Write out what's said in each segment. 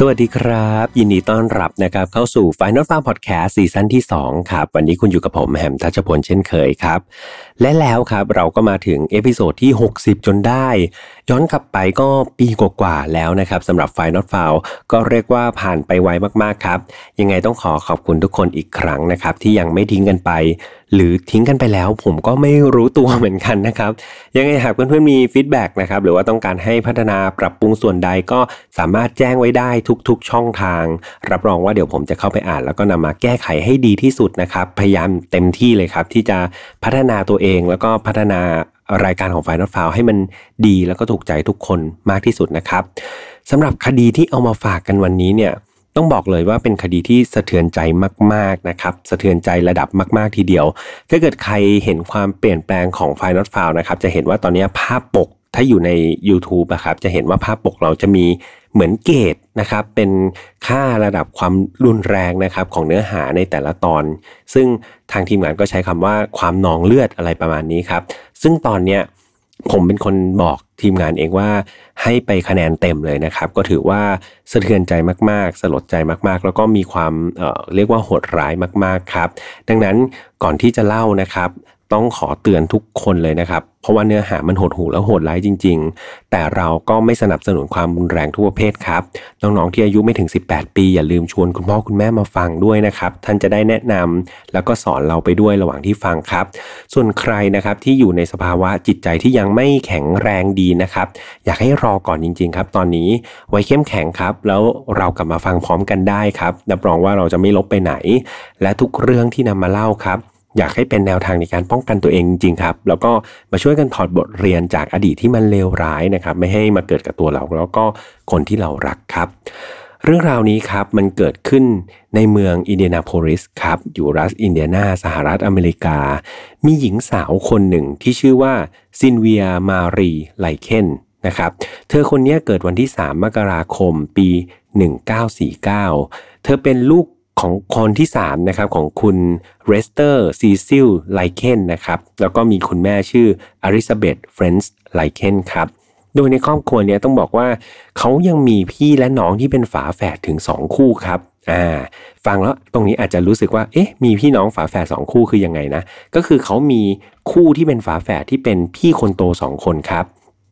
สวัสดีครับ ยินดีต้อนรับนะครับเข้าสู่ Final Farm Podcast ซีซั่นที่ 2 ครับ วันนี้คุณอยู่กับผมแฮมทัชพลเช่นเคยครับ และแล้วครับเราก็มาถึง episode ที่ 60 จนได้ ย้อนกลับไปก็ปีกว่าๆแล้วนะครับสำหรับ Final f i l e ก็เรียกว่าผ่านไปไวมากๆครับ ยังไงต้องขอขอบคุณทุกคนอีกครั้งนะครับ ที่ยังไม่ทิ้งกันไปหรือทิ้งกันไปแล้วผมก็ไม่รู้ตัวเหมือนกันนะครับ ยังไงหากเพื่อนๆมี feedback นะครับหรือว่าต้องการให้พัฒนาปรับปรุงส่วนใดก็สามารถแจ้งไว้ได้ทุกๆช่องทาง รับรองว่าเดี๋ยวผมจะเข้าไปอ่าน แล้วก็นำมาแก้ไขให้ดีที่สุดนะครับ พยายามเต็มที่เลยครับ ที่จะพัฒนาตัวเองแล้วก็พัฒนารายการของ Final f i l e ให้มันดีแล้วก็ถูกใจทุกคนมากที่สุดนะครับสำหรับคดีที่เอามาฝากกันวันนี้เนี่ย ต้องบอกเลยว่าเป็นคดีที่สะเทือนใจมาก ๆนะครับ สะเทือนใจระดับมากๆทีเดียว ถ้าเกิดใครเห็นความเปลี่ยนแปลงของ Final f i l e นะครับจะเห็นว่าตอนนี้ภาพปกถ้าอยู่ใน YouTube นะครับจะเห็นว่าภาพปกเราจะมีเหมือนเกตนะครับเป็นค่าระดับความรุนแรงนะครับของเนื้อหาในแต่ละตอน ซึ่งทางทีมงานก็ใช้คำว่าความนองเลือดอะไรประมาณนี้ครับ ซึ่งตอนเนี้ยผมเป็นคนบอก ทีมงานเองว่าให้ไปคะแนนเต็มเลยนะครับ ก็ถือว่าสะเทือนใจมากๆ สลดใจมากๆ แล้วก็มีความเออเรียกว่าโหดร้ายมากๆครับ ดังนั้นก่อนที่จะเล่านะครับ ต้องขอเตือนทุกคนเลยนะครับ เพราะว่าเนื้อหามันโหดหูและโหดร้ายจริง ๆ แต่เราก็ไม่สนับสนุนความรุนแรงทุกประเภทครับ น้องๆที่อายุไม่ถึง 18 ปี อย่าลืมชวนคุณพ่อคุณแม่มาฟังด้วยนะครับ ท่านจะได้แนะนำแล้วก็สอนเราไปด้วยระหว่างที่ฟังครับ ส่วนใครนะครับที่อยู่ในสภาวะจิตใจที่ยังไม่แข็งแรงดีนะครับ อยากให้รอก่อนจริง ๆ ครับ ตอนนี้ไว้เข้มแข็งครับ แล้วเรากลับมาฟังพร้อมกันได้ครับรับรองว่าเราจะไม่ลบไปไหน และทุกเรื่องที่นำมาเล่าครับ อยากให้เป็นแนวทางในการป้องกันตัวเองจริงๆครับ แล้วก็มาช่วยกันถอดบทเรียนจากอดีตที่มันเลวร้ายนะครับ ไม่ให้มาเกิดกับตัวเราแล้วก็คนที่เรารักครับ เรื่องราวนี้ครับมันเกิดขึ้นในเมืองอินเดียนาโพลิสครับอยู่รัฐอินเดียนาสหรัฐอเมริกา มีหญิงสาวคนหนึ่งที่ชื่อว่าซิลเวียมารีไลเคนนะครับ เธอคนนี้เกิดวันที่ 3 มกราคมปี 1949 เธอเป็นลูก ของคนที่3นะครับของคุณเลสเตอร์ซีซิลไลเคนนะครับแล้วก็มีคุณแม่ชื่อเอลิซาเบธเฟรนส์ไลเคนครับโดยในครอบครัวนี้ต้องบอกว่าเขายังมีพี่และน้องที่เป็นฝาแฝดถึง 2 คู่ครับอ่าฟังแล้วตรงนี้อาจจะรู้สึกว่าเอ๊ะมีพี่น้องฝาแฝดสองคู่คือยังไงนะก็คือเขามีคู่ที่เป็นฝาแฝดที่เป็นพี่คนโต 2 คนครับ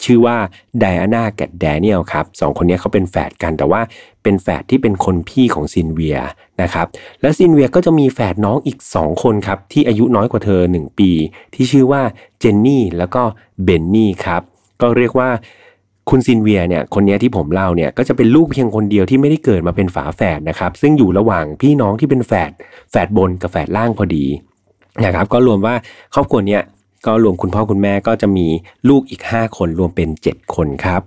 ชื่อว่าไดอาน่ากับแดเนียลครับสองคนนี้เขาเป็นแฝดกันแต่ว่าเป็นแฝดที่เป็นคนพี่ของซิลเวียนะครับและซิลเวียก็จะมีแฝดน้องอีก 2 คนครับที่อายุน้อยกว่าเธอ 1 ปี ที่ชื่อว่าเจนนี่แล้วก็เบนนี่ครับก็เรียกว่าคุณซิลเวียเนี่ยคนนี้ที่ผมเล่าเนี่ยก็จะเป็นลูกเพียงคนเดียวที่ไม่ได้เกิดมาเป็นฝาแฝดนะครับซึ่งอยู่ระหว่างพี่น้องที่เป็นแฝดแฝดบนกับแฝดล่างพอดีนะครับก็รวมว่าครอบครัวเนี้ย ก็รวมคุณพ่อคุณแม่ก็จะมีลูกอีก 5 คนรวมเป็น 7 คนครับ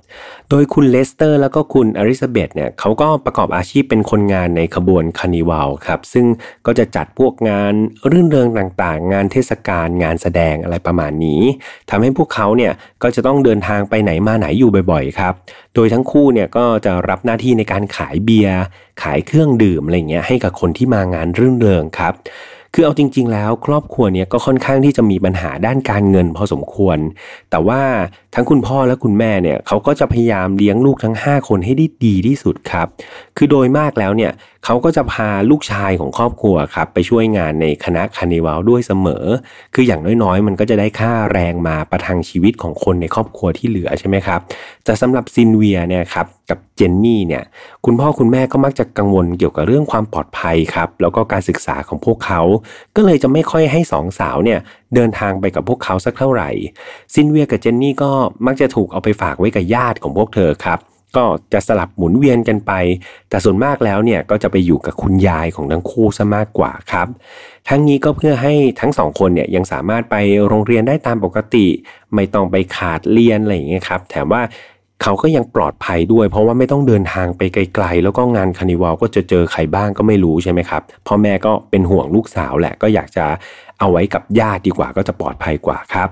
โดยคุณเลสเตอร์แล้วก็คุณเอลิซาเบธเนี่ยเขาก็ประกอบอาชีพเป็นคนงานในขบวนคาร์นิวัลครับซึ่งก็จะจัดพวกงานรื่นเริงต่างๆ งานเทศกาลงานแสดงอะไรประมาณนี้ทำให้พวกเขาเนี่ยก็จะต้องเดินทางไปไหนมาไหนอยู่บ่อยๆครับ โดยทั้งคู่เนี่ยก็จะรับหน้าที่ในการขายเบียร์ขายเครื่องดื่มอะไรเงี้ยให้กับคนที่มางานรื่นเริงครับ คือเอาจริง ๆ แล้วครอบครัวเนี้ยก็ค่อนข้างที่จะมีปัญหาด้านการเงินพอสมควร แต่ว่าทั้งคุณพ่อและคุณแม่เนี่ยเขาก็จะพยายามเลี้ยงลูกทั้ง 5 คนให้ได้ดีที่สุดครับ คือโดยมากแล้วเนี่ยเขาก็จะพาลูกชายของครอบครัวครับไปช่วยงานในคณะคาร์นิวัลด้วยเสมอ คืออย่างน้อยๆ มันก็จะได้ค่าแรงมาประทังชีวิตของคนในครอบครัวที่เหลือใช่ไหมครับแต่สำหรับซิลเวียเนี่ยครับกับเจนนี่เนี่ยคุณพ่อคุณแม่ก็มักจะกังวลเกี่ยวกับเรื่องความปลอดภัยครับแล้วก็การศึกษาของพวกเขา ก็เลยจะไม่ค่อยให้สองสาวเนี่ยเดินทางไปกับพวกเขาสักเท่าไหร่ซิลเวียกับเจนนี่ก็มักจะถูกเอาไปฝากไว้กับญาติของพวกเธอครับ ก็จะสลับหมุนเวียนกันไป แต่ส่วนมากแล้วเนี่ยก็จะไปอยู่กับคุณยายของทั้งคู่ซะมากกว่าครับ ทั้งนี้ก็เพื่อให้ทั้งสองคนเนี่ยยังสามารถไปโรงเรียนได้ตามปกติ ไม่ต้องไปขาดเรียนอะไรอย่างเงี้ยครับ แถมว่าเขาก็ยังปลอดภัยด้วย เพราะว่าไม่ต้องเดินทางไปไกลๆ แล้วก็งานคานิวัลก็จะเจอใครบ้างก็ไม่รู้ใช่ไหมครับพ่อแม่ก็เป็นห่วงลูกสาวแหละก็อยากจะ เอาไว้กับญาติดีกว่าก็จะปลอดภัยกว่าครับ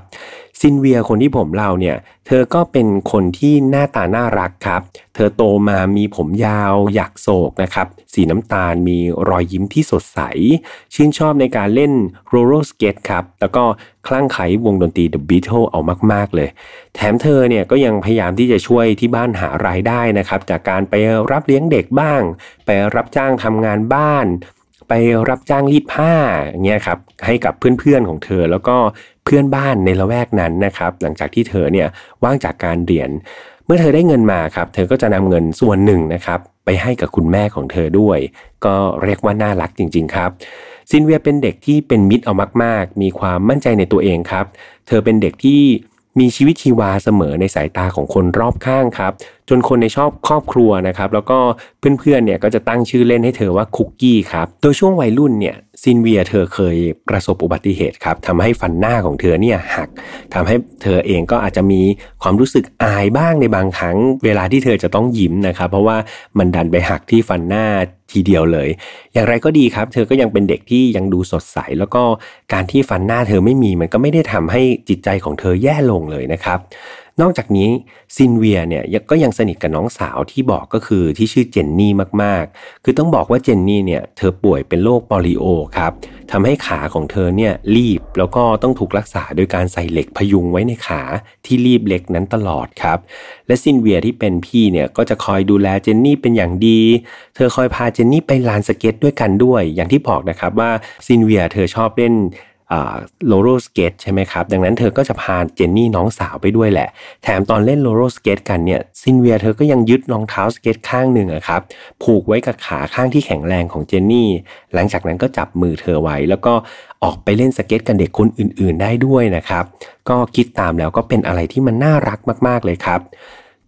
ซิลเวียคนที่ผมเล่าเนี่ยเธอก็เป็นคนที่หน้าตาน่ารักครับ เธอโตมามีผมยาวหยักศกนะครับสีน้ำตาลมีรอยยิ้มที่สดใส ชื่นชอบในการเล่นโรลเลอร์สเกตครับ แล้วก็คลั่งไคล้วงดนตรี The Beatles เอามาก ๆ เลย แถมเธอเนี่ยก็ยังพยายามที่จะช่วยที่บ้านหารายได้นะครับ จากการไปรับเลี้ยงเด็กบ้าง ไปรับจ้างทำงานบ้าน ไปรับจ้างรีดผ้าเงี้ยครับให้กับเพื่อนๆของเธอ แล้วก็เพื่อนบ้านในละแวกนั้นนะครับ หลังจากที่เธอเนี่ยว่างจากการเรียน เมื่อเธอได้เงินมาครับ เธอก็จะนำเงินส่วนหนึ่งนะครับ ไปให้กับคุณแม่ของเธอด้วย ก็เรียกว่าน่ารักจริง ๆ ครับซินเวียเป็นเด็กที่เป็นมิตรเอามาก ๆ มีความมั่นใจในตัวเองครับ เธอเป็นเด็กที่ มีชีวิตชีวาเสมอในสายตาของคนรอบข้างครับ จนคนในชอบครอบครัวนะครับ แล้วก็เพื่อนๆเนี่ยก็จะตั้งชื่อเล่นให้เธอว่าคุกกี้ครับ โดยช่วงวัยรุ่นเนี่ย ซินเวียเธอเคยประสบอุบัติเหตุครับทำให้ฟันหน้าของเธอเนี่ยหักทำให้เธอเองก็อาจจะมีความรู้สึกอายบ้างในบางครั้ง เวลาที่เธอจะต้องยิ้มนะครับ เพราะว่ามันดันไปหักที่ฟันหน้าทีเดียวเลย อย่างไรก็ดีครับ เธอก็ยังเป็นเด็กที่ยังดูสดใส แล้วก็การที่ฟันหน้าเธอไม่มีมันก็ไม่ได้ทำให้จิตใจของเธอแย่ลงเลยนะครับ นอกจากนี้ซิลเวียเนี่ยก็ยังสนิทกับน้องสาวที่บอกก็คือที่ชื่อเจนนี่มากๆ คือต้องบอกว่าเจนนี่เนี่ยเธอป่วยเป็นโรคโปลิโอครับทำให้ขาของเธอเนี่ยลีบแล้วก็ต้องถูกรักษาโดยการใส่เหล็กพยุงไว้ในขาที่ลีบเล็กนั้นตลอดครับ และซิลเวียที่เป็นพี่เนี่ยก็จะคอยดูแลเจนนี่เป็นอย่างดี เธอคอยพาเจนนี่ไปลานสเก็ตด้วยกันด้วย อย่างที่บอกนะครับว่าซิลเวียเธอชอบเล่น โรลเลอร์สเกตใช่ไหมครับ ดังนั้นเธอก็จะพาเจนนี่น้องสาวไปด้วยแหละ แถมตอนเล่นโรลเลอร์สเกตกันเนี่ยซิลเวียเธอก็ยังยึดรองเท้าสเกตข้างหนึ่งอะครับ ผูกไว้กับขาข้างที่แข็งแรงของเจนนี่ หลังจากนั้นก็จับมือเธอไว้ แล้วก็ออกไปเล่นสเก็ตกับเด็กคนอื่นๆได้ด้วยนะครับ ก็คิดตามแล้วก็เป็นอะไรที่มันน่ารักมากๆเลยครับ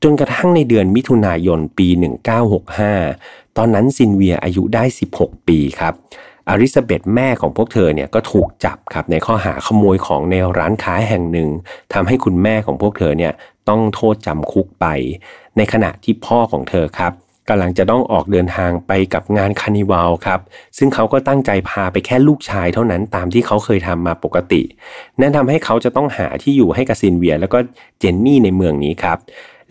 จนกระทั่งในเดือนมิถุนายนปี 1965 ตอนนั้นซิลเวียอายุได้ 16 ปีครับ เอลิซาเบธแม่ของพวกเธอเนี่ยก็ถูกจับครับในข้อหาขโมยของในร้านค้าแห่งหนึ่งทำให้คุณแม่ของพวกเธอเนี่ยต้องโทษจำคุกไป ในขณะที่พ่อของเธอครับกำลังจะต้องออกเดินทางไปกับงานคาร์นิวัลครับ ซึ่งเขาก็ตั้งใจพาไปแค่ลูกชายเท่านั้นตามที่เขาเคยทำมาปกติ นั่นทำให้เขาจะต้องหาที่อยู่ให้กับซิลเวีย แล้วก็เจนนี่ในเมืองนี้ครับ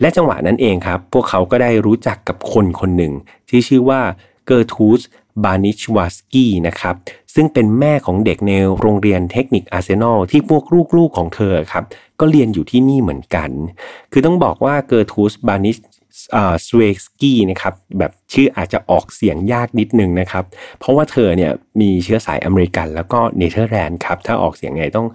และจังหวะนั้นเองครับ พวกเขาก็ได้รู้จักกับคนคนหนึ่งที่ชื่อว่าเกอร์ทรูด บานิชวาสกี้นะครับซึ่งเป็นแม่ของเด็กในโรงเรียนเทคนิคอาร์เซนอลที่พวกลูกๆของเธอครับก็เรียนอยู่ที่นี่เหมือนกัน คือต้องบอกว่าเกอร์ทรูดบานิชสเวสกี้นะครับแบบชื่ออาจจะออกเสียงยากนิดนึงนะครับ เพราะว่าเธอเนี่ยมีเชื้อสายอเมริกันแล้วก็เนเธอร์แลนด์ครับถ้าออกเสียงไงต้อง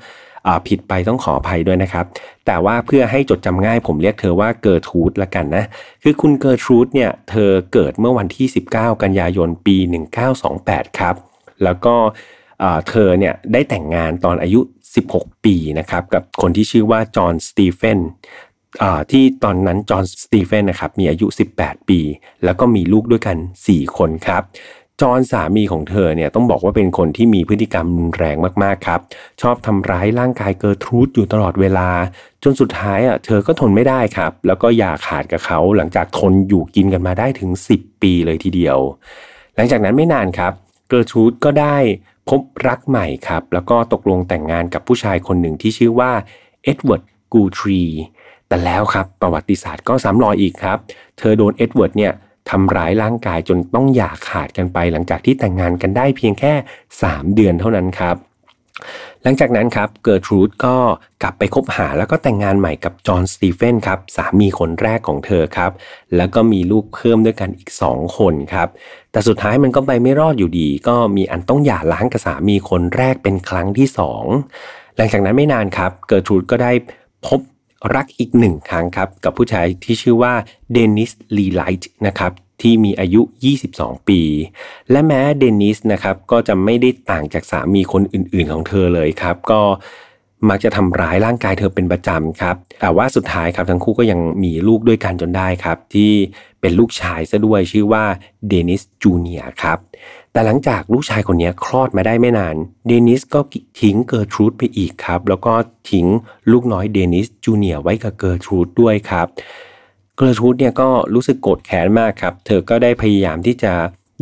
ผิดไปต้องขออภัยด้วยนะครับ แต่ว่าเพื่อให้จดจำง่ายผมเรียกเธอว่าเกิร์ทรูดละกันนะ คือคุณเกิร์ทรูดเนี่ย เธอเกิดเมื่อวันที่ 19 กันยายนปี 1928 ครับ แล้วก็เธอเนี่ยได้แต่งงานตอนอายุ 16 ปีนะครับกับคนที่ชื่อว่าจอห์นสตีเฟนที่ตอนนั้นจอห์นสตีเฟนนะครับมีอายุ 18 ปี แล้วก็มีลูกด้วยกัน 4 คนครับ จอห์นสามีของเธอเนี่ยต้องบอกว่าเป็นคนที่มีพฤติกรรมแรงมากๆครับ ชอบทำร้ายร่างกายเกอร์ทรูดอยู่ตลอดเวลา จนสุดท้ายอะเธอก็ทนไม่ได้ครับ แล้วก็หย่าขาดกับเขาหลังจากทนอยู่กินกันมาได้ถึง 10 ปีเลยทีเดียว หลังจากนั้นไม่นานครับ เกอร์ทรูดก็ได้พบรักใหม่ครับ แล้วก็ตกลงแต่งงานกับผู้ชายคนหนึ่งที่ชื่อว่าเอ็ดเวิร์ดกูทรีแต่แล้วครับประวัติศาสตร์ก็ซ้ำรอยอีกครับ เธอโดนเอ็ดเวิร์ดเนี่ย ทำร้ายร่างกายจนต้องหย่าขาดกันไป หลังจากที่แต่งงานกันได้เพียงแค่ 3 เดือนเท่านั้นครับ หลังจากนั้นครับเกิร์ทรูดก็กลับไปคบหาแล้วก็แต่งงานใหม่กับจอห์นสตีเฟนครับสามีคนแรกของเธอครับ แล้วก็มีลูกเพิ่มด้วยกันอีก 2 คนครับ แต่สุดท้ายมันก็ไปไม่รอดอยู่ดี ก็มีอันต้องหย่าร้างกับสามีคนแรกเป็นครั้งที่ 2 หลังจากนั้นไม่นานครับเกิร์ทรูดก็ได้พบ รักอีกหนึ่งครั้งครับ กับผู้ชายที่ชื่อว่าเดนิสลีไลท์นะครับที่มีอายุ 22 ปี และแม้เดนิสนะครับก็จะไม่ได้ต่างจากสามีคนอื่นๆของเธอเลยครับ ก็มักจะทำร้ายร่างกายเธอเป็นประจำครับ แต่ว่าสุดท้ายครับทั้งคู่ก็ยังมีลูกด้วยกันจนได้ครับ ที่ เป็นลูกชายซะด้วยชื่อว่าเดนิสจูเนียร์ครับ แต่หลังจากลูกชายคนนี้คลอดมาได้ไม่นาน เดนิสก็ทิ้งเกอร์ทรูดไปอีกครับ แล้วก็ทิ้งลูกน้อยเดนิสจูเนียร์ไว้กับเกอร์ทรูดด้วยครับ เกอร์ทรูดเนี่ยก็รู้สึกโกรธแค้นมากครับ เธอก็ได้พยายามที่จะ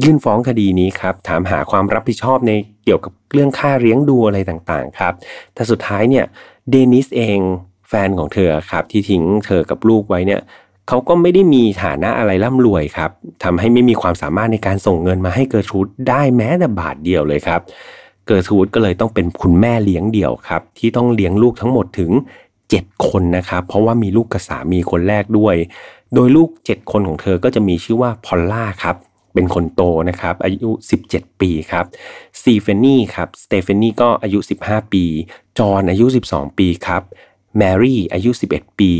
ยื่นฟ้องคดีนี้ครับ ถามหาความรับผิดชอบในเกี่ยวกับเรื่องค่าเลี้ยงดูอะไรต่างๆครับ แต่สุดท้ายเนี่ยเดนิสเองแฟนของเธอครับที่ทิ้งเธอกับลูกไว้เนี่ย เขาก็ไม่ได้มีฐานะอะไรร่ำรวยครับทำให้ไม่มีความสามารถในการส่งเงินมาให้เกิร์ทรูดได้แม้แต่บาทเดียวเลยครับ เกิร์ทรูดก็เลยต้องเป็นคุณแม่เลี้ยงเดี่ยวครับที่ต้องเลี้ยงลูกทั้งหมดถึง 7 คนนะครับ เพราะว่ามีลูกกับสามีคนแรกด้วย โดยลูก 7 คนของเธอก็จะมีชื่อว่าพอลล่าครับเป็นคนโตนะครับ อายุ 17 ปีครับสเตเฟนี่ครับสเตเฟนี่ก็อายุ 15 ปี จอห์นอายุ 12 ปีครับแมรี่อายุ 11 ปี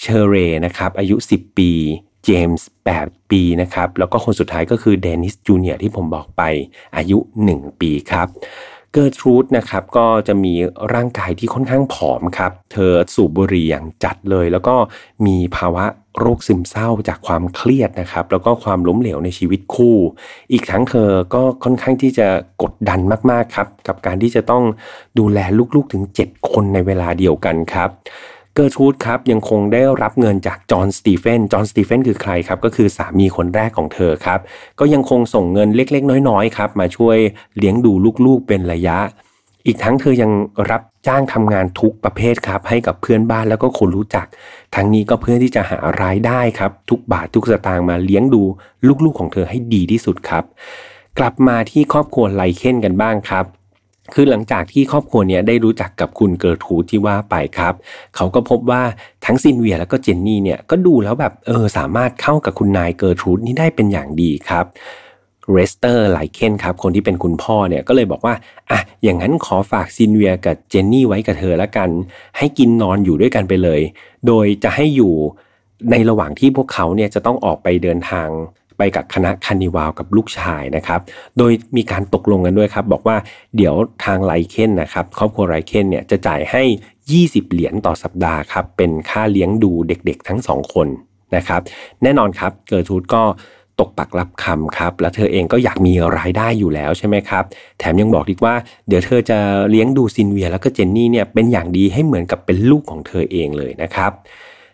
เชอร์เรนะครับอายุ 10 ปีเจมส์8 ปีนะครับแล้วก็คนสุดท้ายก็คือเดนิสจูเนียร์ที่ผมบอกไปอายุ 1 ปีครับเกิร์ทรูดนะครับก็จะมีร่างกายที่ค่อนข้างผอมครับ เธอสูบบุหรี่อย่างจัดเลย แล้วก็มีภาวะโรคซึมเศร้าจากความเครียดนะครับ แล้วก็ความล้มเหลวในชีวิตคู่ อีกทั้งเธอก็ค่อนข้างที่จะกดดันมากๆครับ กับการที่จะต้องดูแลลูกๆถึง 7 คนในเวลาเดียวกันครับ เกิร์ทรูดครับยังคงได้รับเงินจากจอห์นสตีเฟน จอห์นสตีเฟนคือใครครับ ก็คือสามีคนแรกของเธอครับ ก็ยังคงส่งเงินเล็กๆ น้อยๆครับมาช่วยเลี้ยงดูลูกๆเป็นระยะ อีกทั้งเธอยังรับจ้างทำงานทุกประเภทครับให้กับเพื่อนบ้านแล้วก็คนรู้จัก ทั้งนี้ก็เพื่อที่จะหารายได้ครับ ทุกบาททุกสตางค์มาเลี้ยงดูลูกๆของเธอให้ดีที่สุดครับ กลับมาที่ครอบครัวไลเคนกันบ้างครับ คือหลังจากที่ครอบครัวเนี้ยได้รู้จักกับคุณเกิร์ทูดที่ว่าไปครับ เขาก็พบว่าทั้งซินเวียแล้วก็เจนนี่เนี่ยก็ดูแล้วแบบเออสามารถเข้ากับคุณนายเกิร์ทูดนี่ได้เป็นอย่างดีครับเลสเตอร์ไลเคนครับคนที่เป็นคุณพ่อเนี่ยก็เลยบอกว่าอะอย่างนั้นขอฝากซินเวียกับเจนนี่ไว้กับเธอแล้วกัน ให้กินนอนอยู่ด้วยกันไปเลย โดยจะให้อยู่ในระหว่างที่พวกเขาเนี่ยจะต้องออกไปเดินทาง ไปกับคณะคาร์นิวัลกับลูกชายนะครับ โดยมีการตกลงกันด้วยครับ บอกว่าเดี๋ยวทางไลเคนนะครับครอบครัวไลเคนเนี่ยจะจ่ายให้ 20 เหรียญต่อสัปดาห์ครับเป็นค่าเลี้ยงดูเด็กๆ ทั้งสองคนนะครับ แน่นอนครับเกิร์ทูดก็ตกปากรับคำครับ และเธอเองก็อยากมีรายได้อยู่แล้วใช่ไหมครับ แถมยังบอกอีกว่าเดี๋ยวเธอจะเลี้ยงดูซินเวียแล้วก็เจนนี่เนี่ยเป็นอย่างดีให้เหมือนกับเป็นลูกของเธอเองเลยนะครับ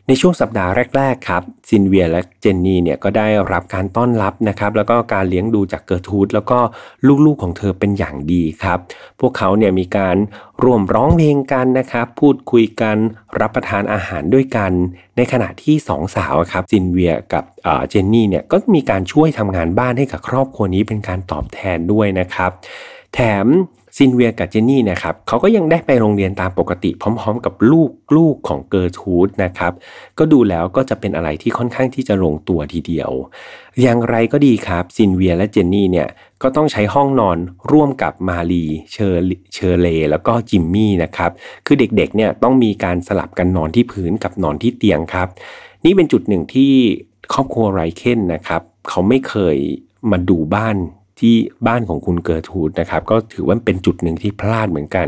ในช่วงสัปดาห์แรก ๆ ครับซินเวียและเจนนี่เนี่ยก็ได้รับการต้อนรับนะครับ แล้วก็การเลี้ยงดูจากเกิร์ทูดแล้วก็ลูกๆของเธอเป็นอย่างดีครับ พวกเขาเนี่ยมีการร่วมร้องเพลงกันนะครับ พูดคุยกันรับประทานอาหารด้วยกัน ในขณะที่สองสาวครับซินเวียกับเจนนี่เนี่ยก็มีการช่วยทำงานบ้านให้กับครอบครัวนี้เป็นการตอบแทนด้วยนะครับ แถม ซินเวียกับเจนนี่นะครับเขาก็ยังได้ไปโรงเรียนตามปกติพร้อม ๆ กับลูกลูกของเกอร์ทูดนะครับ ก็ดูแล้วก็จะเป็นอะไรที่ค่อนข้างที่จะลงตัวทีเดียว อย่างไรก็ดีครับซินเวียและเจนนี่เนี่ยก็ต้องใช้ห้องนอนร่วมกับมารีเชอร์เชอร์ลีย์แล้วก็จิมมี่นะครับ คือเด็กๆเนี่ยต้องมีการสลับกันนอนที่พื้นกับนอนที่เตียงครับ นี่เป็นจุดหนึ่งที่ครอบครัวไลเคนนะครับเขาไม่เคยมาดูบ้าน ที่บ้านของคุณเกิร์ทูดนะครับก็ถือว่าเป็นจุดหนึ่งที่พลาดเหมือนกัน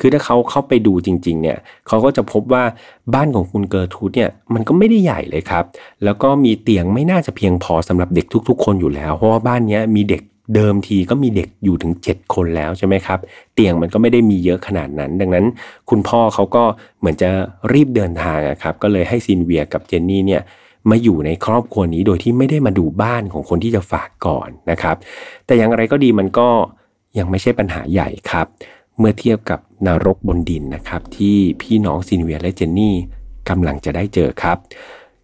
คือถ้าเขาเข้าไปดูจริงๆเนี่ยเขาก็จะพบว่าบ้านของคุณเกิร์ทูดเนี่ยมันก็ไม่ได้ใหญ่เลยครับ แล้วก็มีเตียงไม่น่าจะเพียงพอสำหรับเด็กทุก ๆ คนอยู่แล้ว เพราะว่าบ้านนี้มีเด็กเดิมทีก็มีเด็กอยู่ถึง 7 คนแล้วใช่ไหมครับ เตียงมันก็ไม่ได้มีเยอะขนาดนั้น ดังนั้น คุณพ่อเขาก็เหมือนจะรีบเดินทางครับก็เลยให้ซินเวียกับเจนนี่เนี่ย มาอยู่ในครอบครัวนี้โดยที่ไม่ได้มาดูบ้านของคนที่จะฝากก่อนนะครับ แต่อย่างไรก็ดีมันก็ยังไม่ใช่ปัญหาใหญ่ครับ เมื่อเทียบกับนรกบนดินนะครับ ที่พี่น้องซินเวียและเจนนี่กำลังจะได้เจอครับ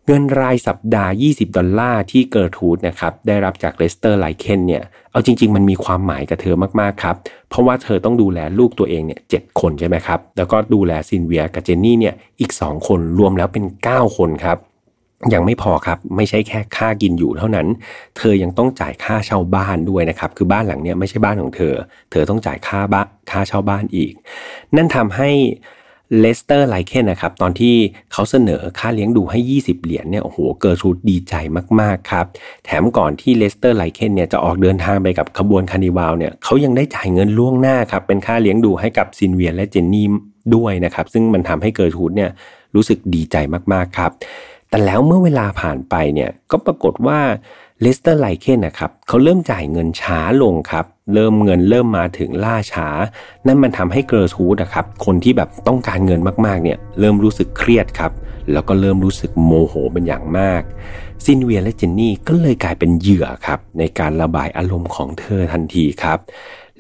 เงินรายสัปดาห์ 20 ดอลลาร์ที่เกิร์ทูดนะครับได้รับจากเลสเตอร์ไลเคนเนี่ยเอาจริง ๆ มันมีความหมายกับเธอมากๆครับ เพราะว่าเธอต้องดูแลลูกตัวเองเนี่ย 7 คนใช่ไหมครับแล้วก็ดูแลซินเวียกับเจนนี่เนี่ยอีก 2 คนรวมแล้วเป็น 9 คนครับ ยังไม่พอครับ ไม่ใช่แค่ค่ากินอยู่เท่านั้น เธอยังต้องจ่ายค่าเช่าบ้านด้วยนะครับ คือบ้านหลังนี้ไม่ใช่บ้านของเธอ เธอต้องจ่ายค่าบ้านค่าเช่าบ้านอีก นั่นทำให้เลสเตอร์ไลเคนนะครับ ตอนที่เขาเสนอค่าเลี้ยงดูให้ 20 เหรียญเนี่ยโอ้โหเกิร์ทูดดีใจมาก ๆ ครับ แถมก่อนที่เลสเตอร์ไลเคนเนี่ยจะออกเดินทางไปกับขบวนคาร์นิวัลเนี่ยเขายังได้จ่ายเงินล่วงหน้าครับ เป็นค่าเลี้ยงดูให้กับซินเวียและเจนนี่ด้วยนะครับ ซึ่งมันทำให้เกิร์ทูดเนี่ยรู้สึกดีใจมาก ๆ ครับ แต่แล้วเมื่อเวลาผ่านไปเนี่ยก็ปรากฏว่าเลสเตอร์ไลเคนนะครับเขาเริ่มจ่ายเงินช้าลงครับ เริ่มเงินเริ่มมาถึงล่าช้า นั่นมันทำให้เกอร์ทูดนะครับคนที่แบบต้องการเงินมากๆเนี่ยเริ่มรู้สึกเครียดครับ แล้วก็เริ่มรู้สึกโมโหเป็นอย่างมาก ซินเวียและเจนนี่ก็เลยกลายเป็นเหยื่อครับ ในการระบายอารมณ์ของเธอทันทีครับ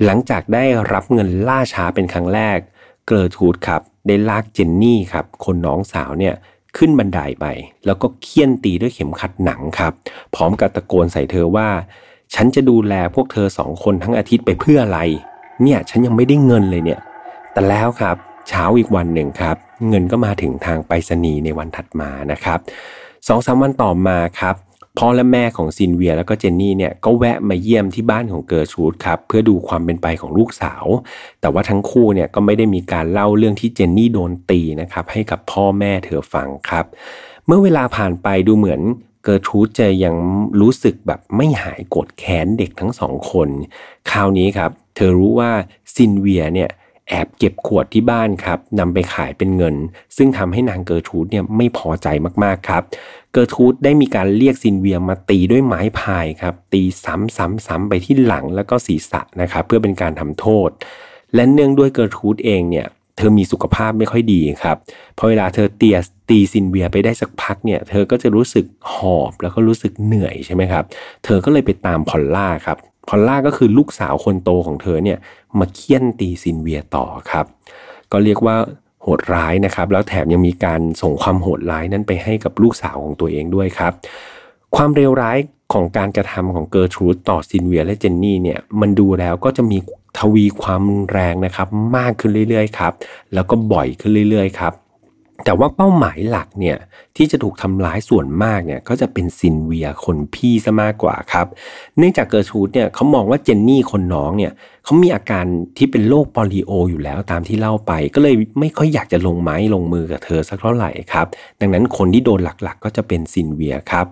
หลังจากได้รับเงินล่าช้าเป็นครั้งแรก เกอร์ทูดครับได้ลากเจนนี่ครับคนน้องสาวเนี่ย ขึ้นบันไดไป แล้วก็เฆี่ยนตีด้วยเข็มขัดหนังครับ พร้อมกับตะโกนใส่เธอว่า ฉันจะดูแลพวกเธอสองคนทั้งอาทิตย์ไปเพื่ออะไร เนี่ยฉันยังไม่ได้เงินเลยเนี่ย แต่แล้วครับเช้าอีกวันหนึ่งครับ เงินก็มาถึงทางไปรษณีย์ในวันถัดมานะครับสองสามวันต่อมาครับ พ่อและแม่ของซินเวียแล้วก็เจนนี่เนี่ยก็แวะมาเยี่ยมที่บ้านของเกิร์ทูดครับเพื่อดูความเป็นไปของลูกสาว แต่ว่าทั้งคู่เนี่ยก็ไม่ได้มีการเล่าเรื่องที่เจนนี่โดนตีนะครับให้กับพ่อแม่เธอฟังครับ เมื่อเวลาผ่านไปดูเหมือนเกิร์ทูดจะยังรู้สึกแบบไม่หายโกรธแค้นเด็กทั้งสองคน คราวนี้ครับ เธอรู้ว่าซินเวียเนี่ย แอบเก็บขวดที่บ้านครับนำไปขายเป็นเงิน ซึ่งทำให้นางเกอร์ทูดเนี่ยไม่พอใจมากๆครับ เกอร์ทูดได้มีการเรียกซินเวียมาตีด้วยไม้พายครับตีซ้ำๆๆไปที่หลังแล้วก็ศีรษะนะครับเพื่อเป็นการทำโทษ และเนื่องด้วยเกอร์ทูดเองเนี่ยเธอมีสุขภาพไม่ค่อยดีครับพอเวลาเธอเตียตีซินเวียไปได้สักพักเนี่ย เธอก็จะรู้สึกหอบแล้วก็รู้สึกเหนื่อยใช่ไหมครับ เธอก็เลยไปตามพอลล่าครับ พอลล่าก็คือลูกสาวคนโตของเธอเนี่ยมาเฆี่ยนตีซินเวียต่อครับ ก็เรียกว่าโหดร้ายนะครับ แล้วแถมยังมีการส่งความโหดร้ายนั้นไปให้กับลูกสาวของตัวเองด้วยครับ ความเลวร้ายของการกระทำของเกอร์ทรูดต่อซินเวียและเจนนี่เนี่ยมันดูแล้วก็จะมีทวีความแรงนะครับ มากขึ้นเรื่อยๆครับ แล้วก็บ่อยขึ้นเรื่อยๆครับ แต่ว่าเป้าหมายหลักเนี่ยที่จะถูกทำร้ายส่วนมากเนี่ยก็จะเป็นซินเวียคนพี่ซะมากกว่าครับ เนื่องจากเกิร์ทูดเนี่ยเขามองว่าเจนนี่คนน้องเนี่ยเขามีอาการที่เป็นโรคโปลิโออยู่แล้วตามที่เล่าไป ก็เลยไม่ค่อยอยากจะลงไม้ลงมือกับเธอสักเท่าไหร่ครับ ดังนั้นคนที่โดนหลักๆก็จะเป็นซินเวียครับ